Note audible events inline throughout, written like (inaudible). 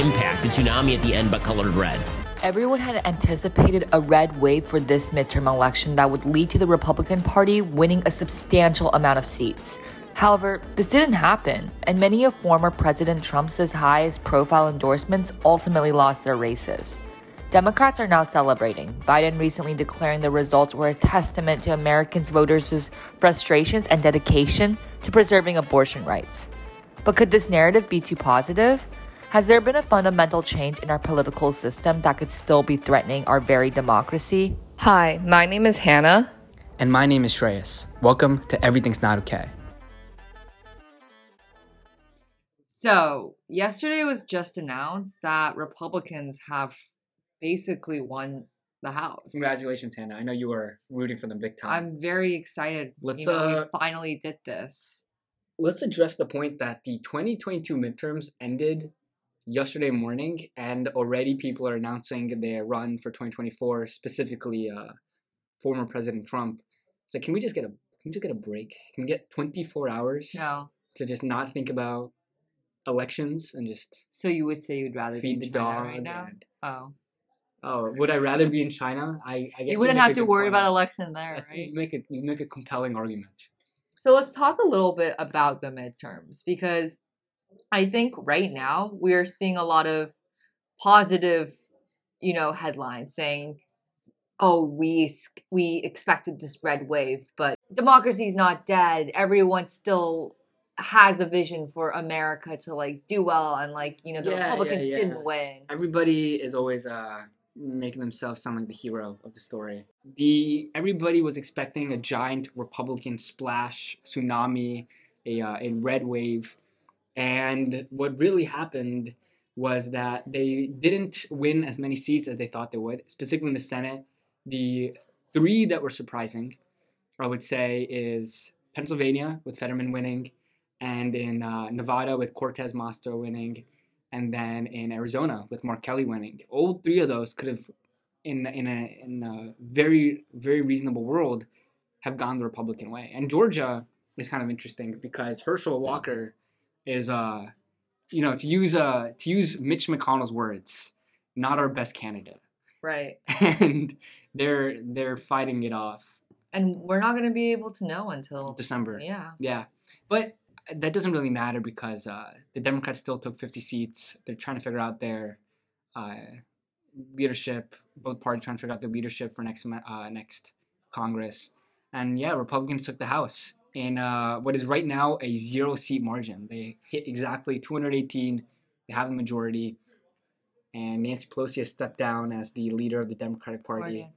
impact, the tsunami at the end, but colored red. Everyone had anticipated a red wave for this midterm election that would lead to the Republican Party winning a substantial amount of seats. However, this didn't happen, and many of former President Trump's highest profile endorsements ultimately lost their races. Democrats are now celebrating, Biden recently declaring the results were a testament to Americans' voters' frustrations and dedication to preserving abortion rights. But could this narrative be too positive? Has there been a fundamental change in our political system that could still be threatening our very democracy? Hi, my name is Hannah. And my name is Shreyas. Welcome to Everything's Not Okay. So, yesterday was just announced that Republicans have basically won the House. Congratulations, Hannah. I know you were rooting for them big time. I'm very excited. Let's, you know, uh, we finally did this. Let's address the point that the 2022 midterms ended yesterday morning, and already people are announcing their run for 2024, specifically uh, former President Trump. So, can we just get a can we just get a break? Can we get 24 hours No. to just not think about elections and just So you would say you'd rather feed be the China dog? right now? and- Oh. oh, would I rather be in China? I, I guess You wouldn't have to worry about election there, That's- right? You make a you make a compelling argument. So let's talk a little bit about the midterms because I think right now we are seeing a lot of positive, you know, headlines saying, "Oh, we we expected this red wave, but democracy's not dead. Everyone still has a vision for America to like do well and like, you know, the Yeah, yeah, Republicans yeah. didn't win." Everybody is always uh making themselves sound like the hero of the story. The everybody was expecting a giant Republican splash tsunami, a uh, a red wave, and what really happened was that they didn't win as many seats as they thought they would, specifically in the Senate. The three that were surprising, I would say, is Pennsylvania with Fetterman winning, and in uh, Nevada with Cortez Masto winning, and then in Arizona with Mark Kelly winning. All three of those could have, in in a in a very very reasonable world, have gone the Republican way. And Georgia is kind of interesting because Herschel Walker is uh, you know, to use uh to use Mitch McConnell's words, not our best candidate, Right. (laughs) and they're they're fighting it off And we're not going to be able to know until December. yeah. Yeah, but that doesn't really matter because uh, the Democrats still took 50 seats. They're trying to figure out their uh, leadership. Both parties trying to figure out their leadership for next uh, next Congress. And yeah, Republicans took the House in uh, what is right now a zero seat margin. They hit exactly 218. They have a majority. And Nancy Pelosi has stepped down as the leader of the Democratic Party.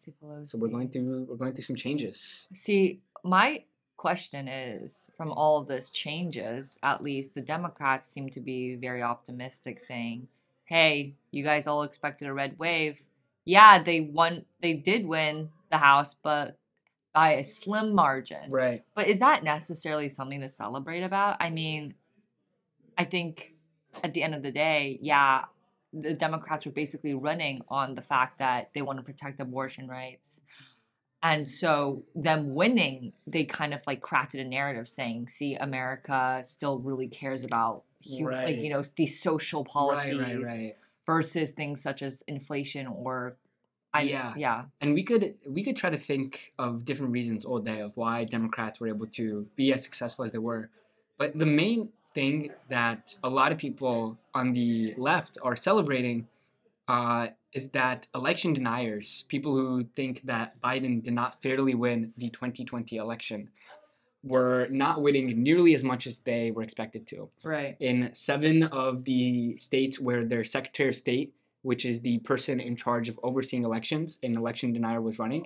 So we're going through we're going through some changes. See, my question is from all of this changes, at least the Democrats seem to be very optimistic, saying, hey, you guys all expected a red wave. Yeah, they won, they did win the House, but by a slim margin. Right. But is that necessarily something to celebrate about? I mean, I think at the end of the day, yeah, the Democrats were basically running on the fact that they want to protect abortion rights. And so them winning, they kind of like crafted a narrative saying, see, America still really cares about hu- like, you know, these social policies Right, right, right. versus things such as inflation or I, Yeah. yeah. and we could we could try to think of different reasons all day of why Democrats were able to be as successful as they were. But the main thing that a lot of people on the left are celebrating uh, is that election deniers, people who think that Biden did not fairly win the 2020 election, were not winning nearly as much as they were expected to. Right. In seven of the states where their Secretary of State which is the person in charge of overseeing elections, an election denier was running.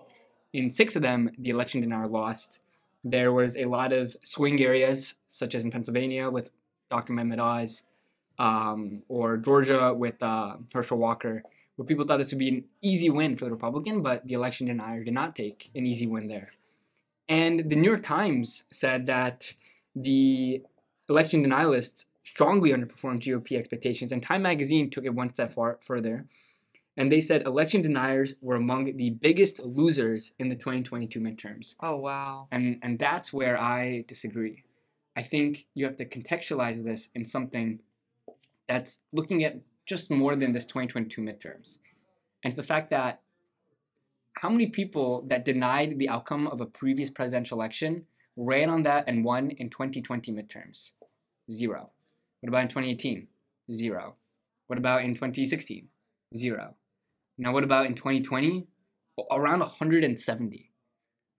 In six of them, the election denier lost. There was a lot of swing areas, such as in Pennsylvania with Dr. Mehmet Oz, um, or Georgia with uh, Herschel Walker, where people thought this would be an easy win for the Republican, but the election denier did not take an easy win there. And the New York Times said that the election denialists strongly underperformed GOP expectations, and Time Magazine took it one step far further. And they said election deniers were among the biggest losers in the 2022 midterms. Oh wow. And, and that's where I disagree. I think you have to contextualize this in something that's looking at just more than this 2022 midterms. And it's the fact that how many people that denied the outcome of a previous presidential election ran on that and won in 2020 midterms? Zero. What about in 2018? Zero. What about in 2016? Zero. Now, what about in 2020? Around 170,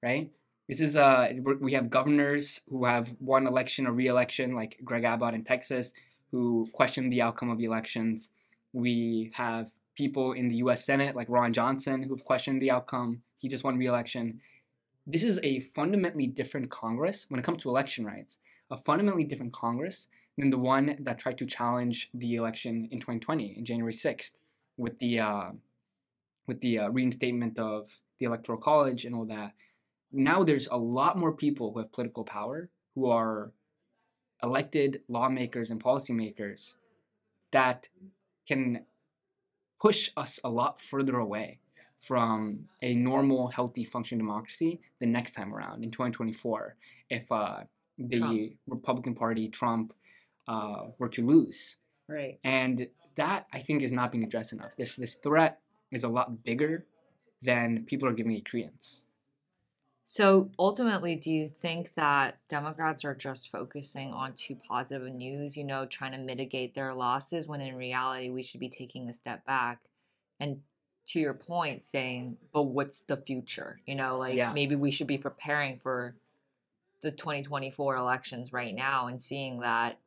right? This is uh, we have governors who have won election or re-election, like Greg Abbott in Texas, who questioned the outcome of the elections. We have people in the U.S. Senate, like Ron Johnson, who've questioned the outcome. He just won re-election. This is a fundamentally different Congress when it comes to election rights. A fundamentally different Congress than the one that tried to challenge the election in 2020, in January 6th, with the uh, with the uh, reinstatement of the Electoral College and all that now there's a lot more people who have political power who are elected lawmakers and policymakers that can push us a lot further away from a normal, healthy, functioning democracy the next time around in 2024 if uh, the Trump. Republican Party, Trump, uh, were to lose. Right. And that I think is not being addressed enough. This this threat is a lot bigger than people are giving it credence. So ultimately, do you think that Democrats are just focusing on too positive news, you know, trying to mitigate their losses when in reality we should be taking a step back and to your point saying, but what's the future? You know, like yeah. maybe we should be preparing for the 2024 elections right now and seeing that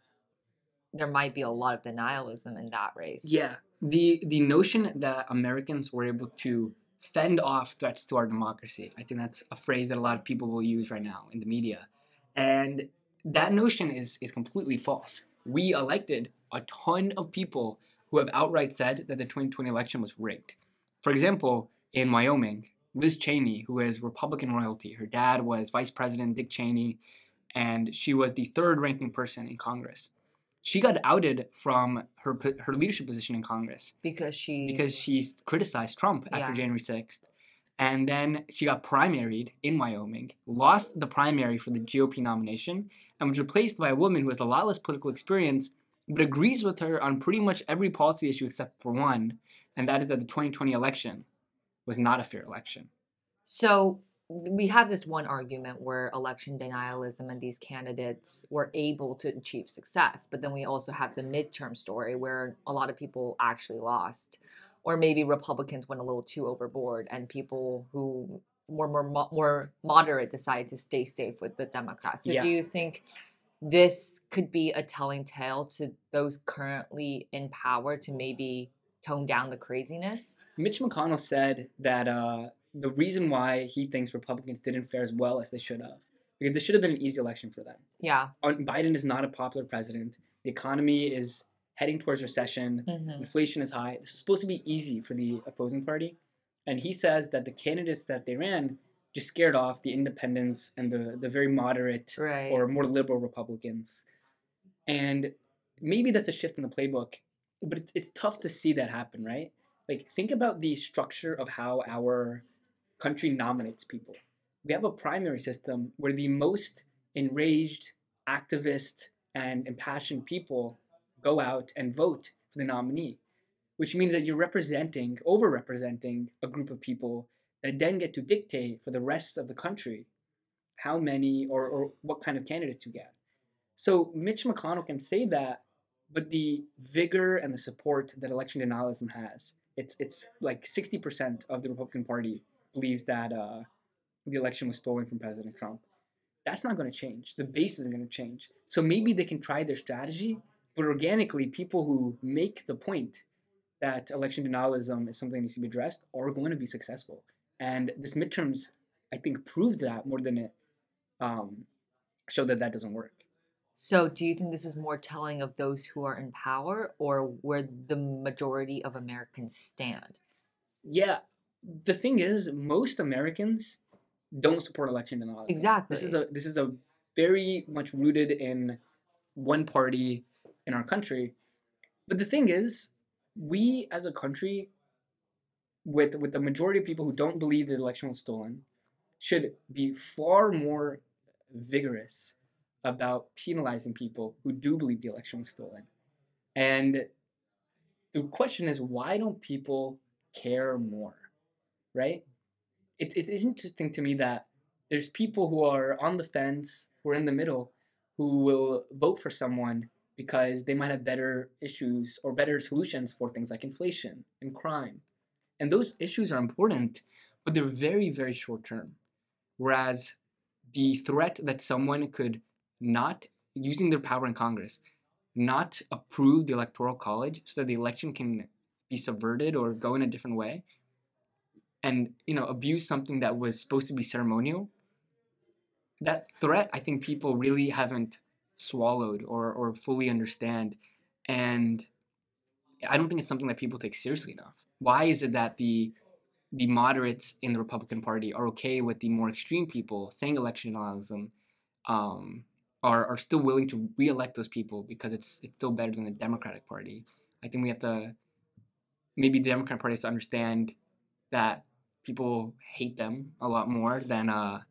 there might be a lot of denialism in that race. Yeah. The the notion that Americans were able to fend off threats to our democracy. I think that's a phrase that a lot of people will use right now in the media. And that notion is, is completely false. We elected a ton of people who have outright said that the 2020 election was rigged. For example, in Wyoming, Liz Cheney, who is Republican royalty, her dad was Vice President Dick Cheney, and she was the third ranking person in Congress she got outed from her her leadership position in Congress because she because she criticized Trump after yeah. January sixth, and then she got primaried in Wyoming, lost the primary for the GOP nomination, and was replaced by a woman who has a lot less political experience, but agrees with her on pretty much every policy issue except for one, and that is that the 2020 election was not a fair election. So we have this one argument where election denialism and these candidates were able to achieve success, but then we also have the midterm story where a lot of people actually lost, or maybe Republicans went a little too overboard, and people who were more more moderate decided to stay safe with the Democrats. So, yeah. do you think this could be a telling tale to those currently in power to maybe tone down the craziness? Mitch McConnell said that uh, the reason why he thinks Republicans didn't fare as well as they should have. Because this should have been an easy election for them. Yeah. Biden is not a popular president. The economy is heading towards recession. Mm-hmm. Inflation is high. This is supposed to be easy for the opposing party. And he says that the candidates that they ran just scared off the independents and the, the very moderate right. or more liberal Republicans. And maybe that's a shift in the playbook, but it's, it's tough to see that happen, right? Like, think about the structure of how our country nominates people. We have a primary system where the most enraged, activist, and impassioned people go out and vote for the nominee, which means that you're representing, over-representing a group of people that then get to dictate for the rest of the country how many or, or what kind of candidates you get. So Mitch McConnell can say that, but the vigor and the support that election denialism has, it's it's like 60% of the Republican Party believes that uh, the election was stolen from President Trump. That's not going to change. The base isn't going to change. So maybe they can try their strategy, but organically, people who make the point that election denialism is something that needs to be addressed are going to be successful. And this midterms, I think, proved that more than it um, showed that that doesn't work. So, do you think this is more telling of those who are in power or where the majority of Americans stand? Yeah, the thing is, most Americans don't support election denialism. Exactly. This is a this is a very much rooted in one party in our country. But the thing is, we as a country, with with the majority of people who don't believe the election was stolen, should be far more vigorous about penalizing people who do believe the election was stolen. And the question is why don't people care more, right? It's it's interesting to me that there's people who are on the fence, who are in the middle, who will vote for someone because they might have better issues or better solutions for things like inflation and crime. And those issues are important, but they're very, very short term. Whereas the threat that someone could not, using their power in Congress, not approve the Electoral College so that the election can be subverted or go in a different way and you know abuse something that was supposed to be ceremonial that threat i think people really haven't swallowed or, or fully understand. And i don't think it's something that people take seriously enough. Why is it that the the moderates in the republican party are okay with the more extreme people saying election denialism um, are, are still willing to re-elect those people because it's it's still better than the democratic party? I think we have to maybe the democratic party has to understand that people hate them a lot more than uh,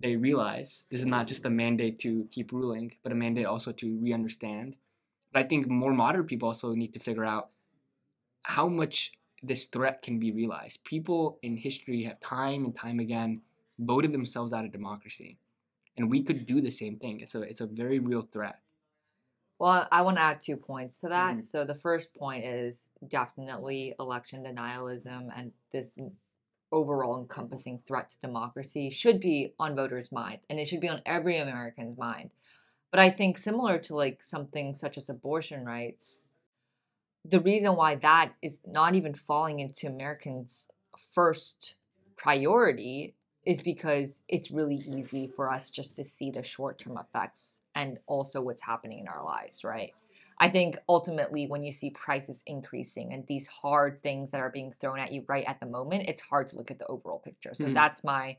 they realize this is not just a mandate to keep ruling, but a mandate also to re-understand. But I think more moderate people also need to figure out how much this threat can be realized. People in history have time and time again voted themselves out of democracy, and we could do the same thing. It's a it's a very real threat. Well, I want to add two points to that. Mm-hmm. So the first point is definitely election denialism and this overall encompassing threat to democracy should be on voters' mind and it should be on every American's mind. But I think similar to like something such as abortion rights, the reason why that is not even falling into Americans' first priority is because it's really easy for us just to see the short-term effects and also what's happening in our lives, right? I think ultimately, when you see prices increasing and these hard things that are being thrown at you right at the moment, it's hard to look at the overall picture. So mm-hmm. that's my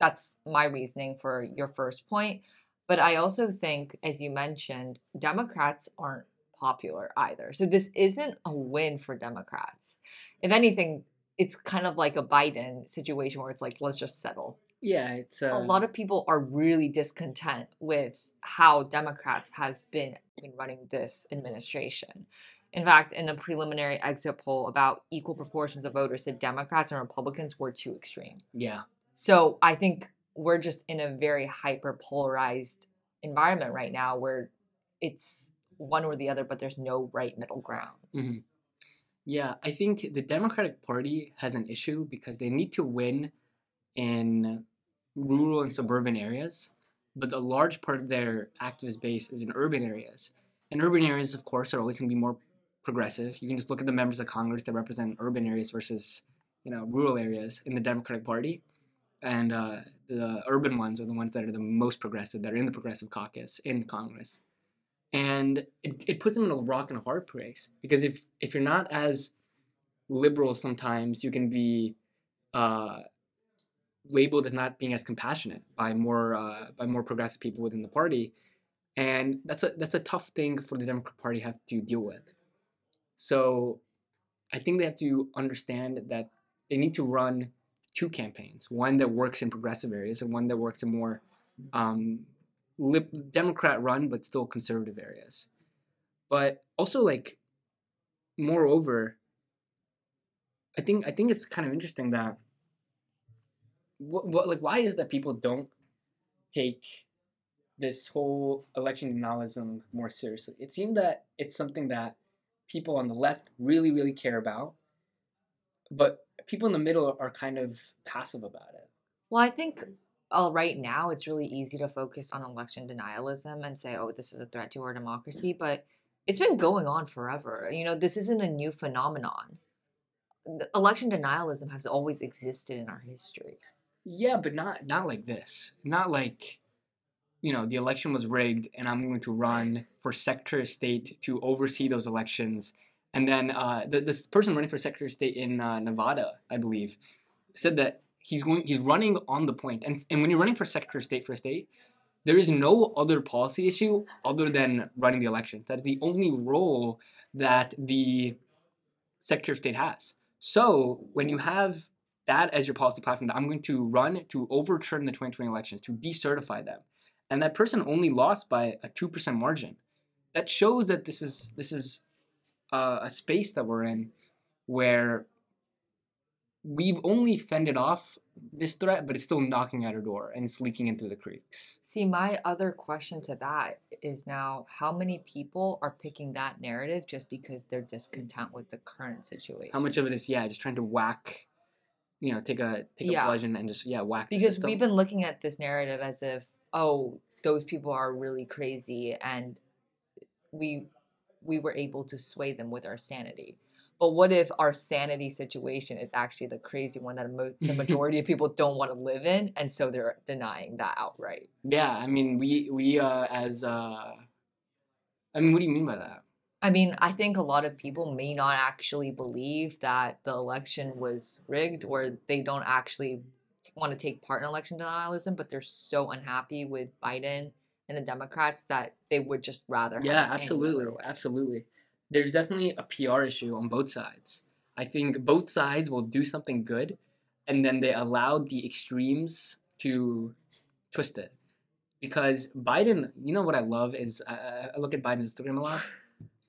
that's my reasoning for your first point. But I also think, as you mentioned, Democrats aren't popular either. So this isn't a win for Democrats. If anything, it's kind of like a Biden situation where it's like, let's just settle. Yeah, it's uh... a lot of people are really discontent with how Democrats have been, been running this administration. In fact, in a preliminary exit poll, about equal proportions of voters said Democrats and Republicans were too extreme. Yeah. So I think we're just in a very hyper polarized environment right now where it's one or the other, but there's no right middle ground. Mm-hmm. Yeah, I think the Democratic Party has an issue because they need to win in rural and suburban areas but a large part of their activist base is in urban areas. And urban areas, of course, are always going to be more progressive. You can just look at the members of Congress that represent urban areas versus, you know, rural areas in the Democratic Party. And uh, the urban ones are the ones that are the most progressive, that are in the progressive caucus in Congress. And it, it puts them in a rock and a hard place because if if you're not as liberal, sometimes you can be uh, labeled as not being as compassionate by more uh, by more progressive people within the party, and that's a that's a tough thing for the Democratic Party have to deal with. So, I think they have to understand that they need to run two campaigns: one that works in progressive areas and one that works in more um, lib- Democrat run but still conservative areas. But also, like, moreover, I think I think it's kind of interesting that what, what like why is that people don't take this whole election denialism more seriously? It seemed that it's something that people on the left really really care about, but people in the middle are kind of passive about it. Well, I think uh, right now it's really easy to focus on election denialism and say, "Oh, this is a threat to our democracy," but it's been going on forever. You know, this isn't a new phenomenon. Election denialism has always existed in our history. Yeah, but not not like this. Not like, you know, the election was rigged, and I'm going to run for Secretary of State to oversee those elections. And then uh, the, this person running for Secretary of State in uh, Nevada, I believe, said that he's going he's running on the point. And and when you're running for Secretary of State for a state, there is no other policy issue other than running the elections. That's the only role that the Secretary of State has. So when you have that as your policy platform that I'm going to run to overturn the 2020 elections, to decertify them. And that person only lost by a 2% margin. That shows that this is this is uh, a space that we're in where we've only fended off this threat, but it's still knocking at our door and it's leaking into the creeks. See, my other question to that is now how many people are picking that narrative just because they're discontent with the current situation? How much of it is yeah, just trying to whack, you know, take a take Yeah. a bludgeon and just yeah whack. Because we've been looking at this narrative as if, oh, those people are really crazy and we we were able to sway them with our sanity. But what if our sanity situation is actually the crazy one that mo- the (laughs) majority of people don't want to live in, and so they're denying that outright? Yeah, I mean, we we uh as uh, I mean, what do you mean by that? I mean, I think a lot of people may not actually believe that the election was rigged, or they don't actually want to take part in election denialism, but they're so unhappy with Biden and the Democrats that they would just rather. have Yeah, absolutely, absolutely. There's definitely a PR issue on both sides. I think both sides will do something good, and then they allow the extremes to twist it. Because Biden, you know what I love is I, I- I look at Biden's Instagram a lot,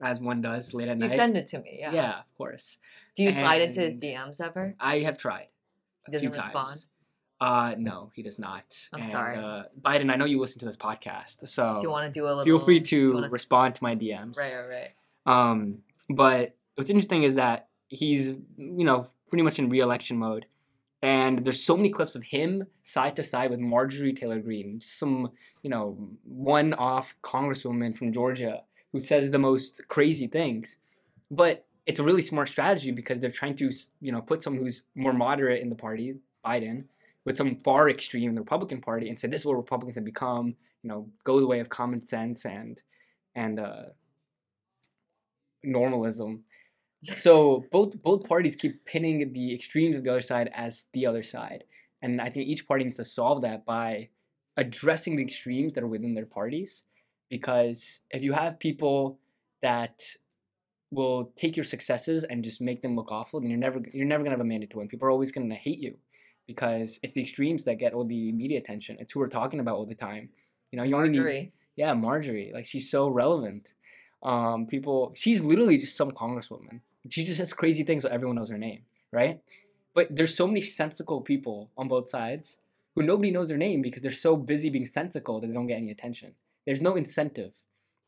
as one does late at You night. You send it to me, yeah. yeah, of course. Do you slide into his DMs ever? I have tried. He doesn't respond? times. Uh, no, he does not. I'm and, sorry. Uh, Biden, I know you listen to this podcast, so Do you want to do a little? feel free to s- respond to my DMs. Right, right, right. Um, but what's interesting is that he's, you know, pretty much in re-election mode, and there's so many clips of him side to side with Marjorie Taylor Greene, some, you know, one-off congresswoman from Georgia who says the most crazy things, but it's a really smart strategy because they're trying to, you know, put someone who's more moderate in the party, Biden, with some far extreme in the Republican Party, and say this is what Republicans have become. You know, go the way of common sense and and uh, normalism. (laughs) So both both parties keep pinning the extremes of the other side as the other side, and I think each party needs to solve that by addressing the extremes that are within their parties. Because if you have people that will take your successes and just make them look awful, then you're never you're never gonna have a mandate to win. People are always gonna hate you because it's the extremes that get all the media attention. It's who we're talking about all the time. You know, you only need Marjorie. yeah, Marjorie. Like she's so relevant. Um, people, she's literally just some congresswoman. She just says crazy things so everyone knows her name, right? But there's so many sensical people on both sides who nobody knows their name because they're so busy being sensical that they don't get any attention. There's no incentive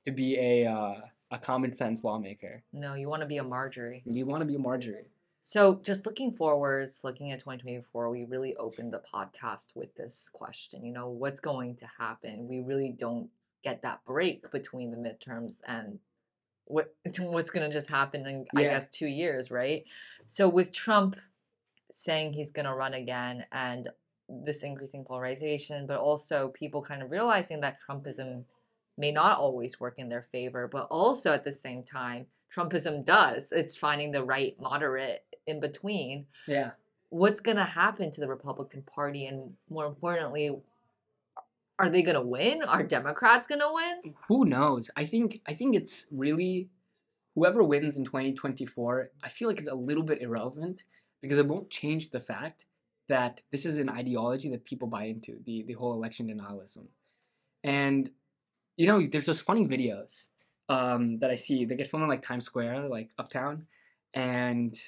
to be a uh, a common sense lawmaker. No, you want to be a Marjorie. You want to be a Marjorie. So, just looking forwards, looking at 2024, we really opened the podcast with this question. You know, what's going to happen? We really don't get that break between the midterms and what (laughs) what's going to just happen in I Yeah. guess 2 years, right? So, with Trump saying he's going to run again and this increasing polarization, but also people kind of realizing that Trumpism may not always work in their favor, but also at the same time, Trumpism does. It's finding the right moderate in between. Yeah. What's going to happen to the Republican Party? And more importantly, are they going to win? Are Democrats going to win? who knows i think i think it's really whoever wins in 2024 i feel like it's a little bit irrelevant because it won't change the fact that this is an ideology that people buy into the, the whole election denialism. And you know there's those funny videos um, that i see. They get filmed in like times square like uptown and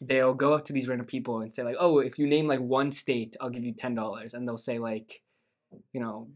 they'll go up to these random people and say like oh if you name like one state i'll give you $10 and they'll say like you know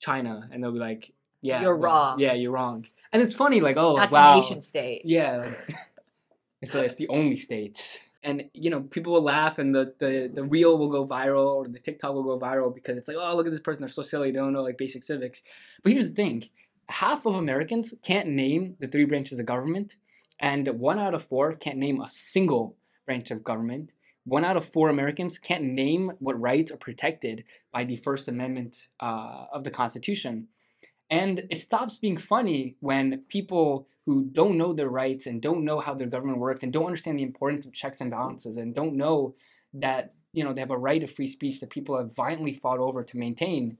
china. And they'll be like yeah You're well, wrong. yeah you're wrong. And it's funny like oh That's wow. a nation state. yeah. Like, (laughs) it's, the, it's the only state and you know people will laugh and the, the the reel will go viral or the tiktok will go viral because it's like oh look at this person they're so silly they don't know like basic civics. But here's the thing half of americans can't name the three branches of government and one out of four can't name a single branch of government. One out of four americans can't name what rights are protected by the first amendment uh, of the constitution. And it stops being funny when people who don't know their rights and don't know how their government works and don't understand the importance of checks and balances and don't know that you know they have a right of free speech that people have violently fought over to maintain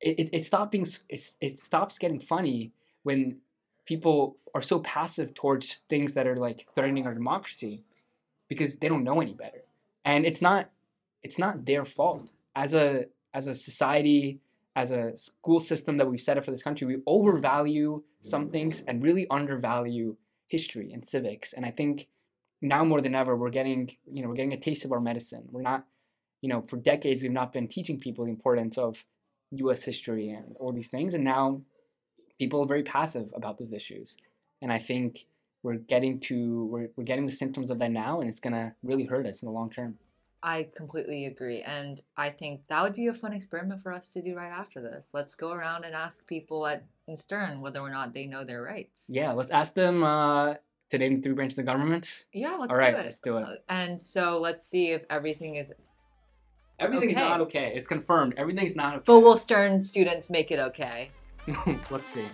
it, it, it stops being it's, it stops getting funny when people are so passive towards things that are like threatening our democracy because they don't know any better. And it's not it's not their fault. As a as a society as a school system that we've set up for this country we overvalue some things and really undervalue history and civics. And I think now more than ever, we're getting, you know, we're getting a taste of our medicine. We're not, you know, for decades, we've not been teaching people the importance of US history and all these things. And now people are very passive about those issues. And I think we're getting to, we're, we're getting the symptoms of that now, and it's to really hurt us in the long term. I completely agree. And I think that would be a fun experiment for us to do right after this. Let's go around and ask people at in Stern whether or not they know their rights. Yeah, let's ask them uh, to name the three branches of government. Yeah, let's All right, do it. let's do it. Uh, And so let's see if everything is. Everything's Okay. not okay. It's confirmed. Everything's not okay. But will Stern students make it okay? (laughs) let's see.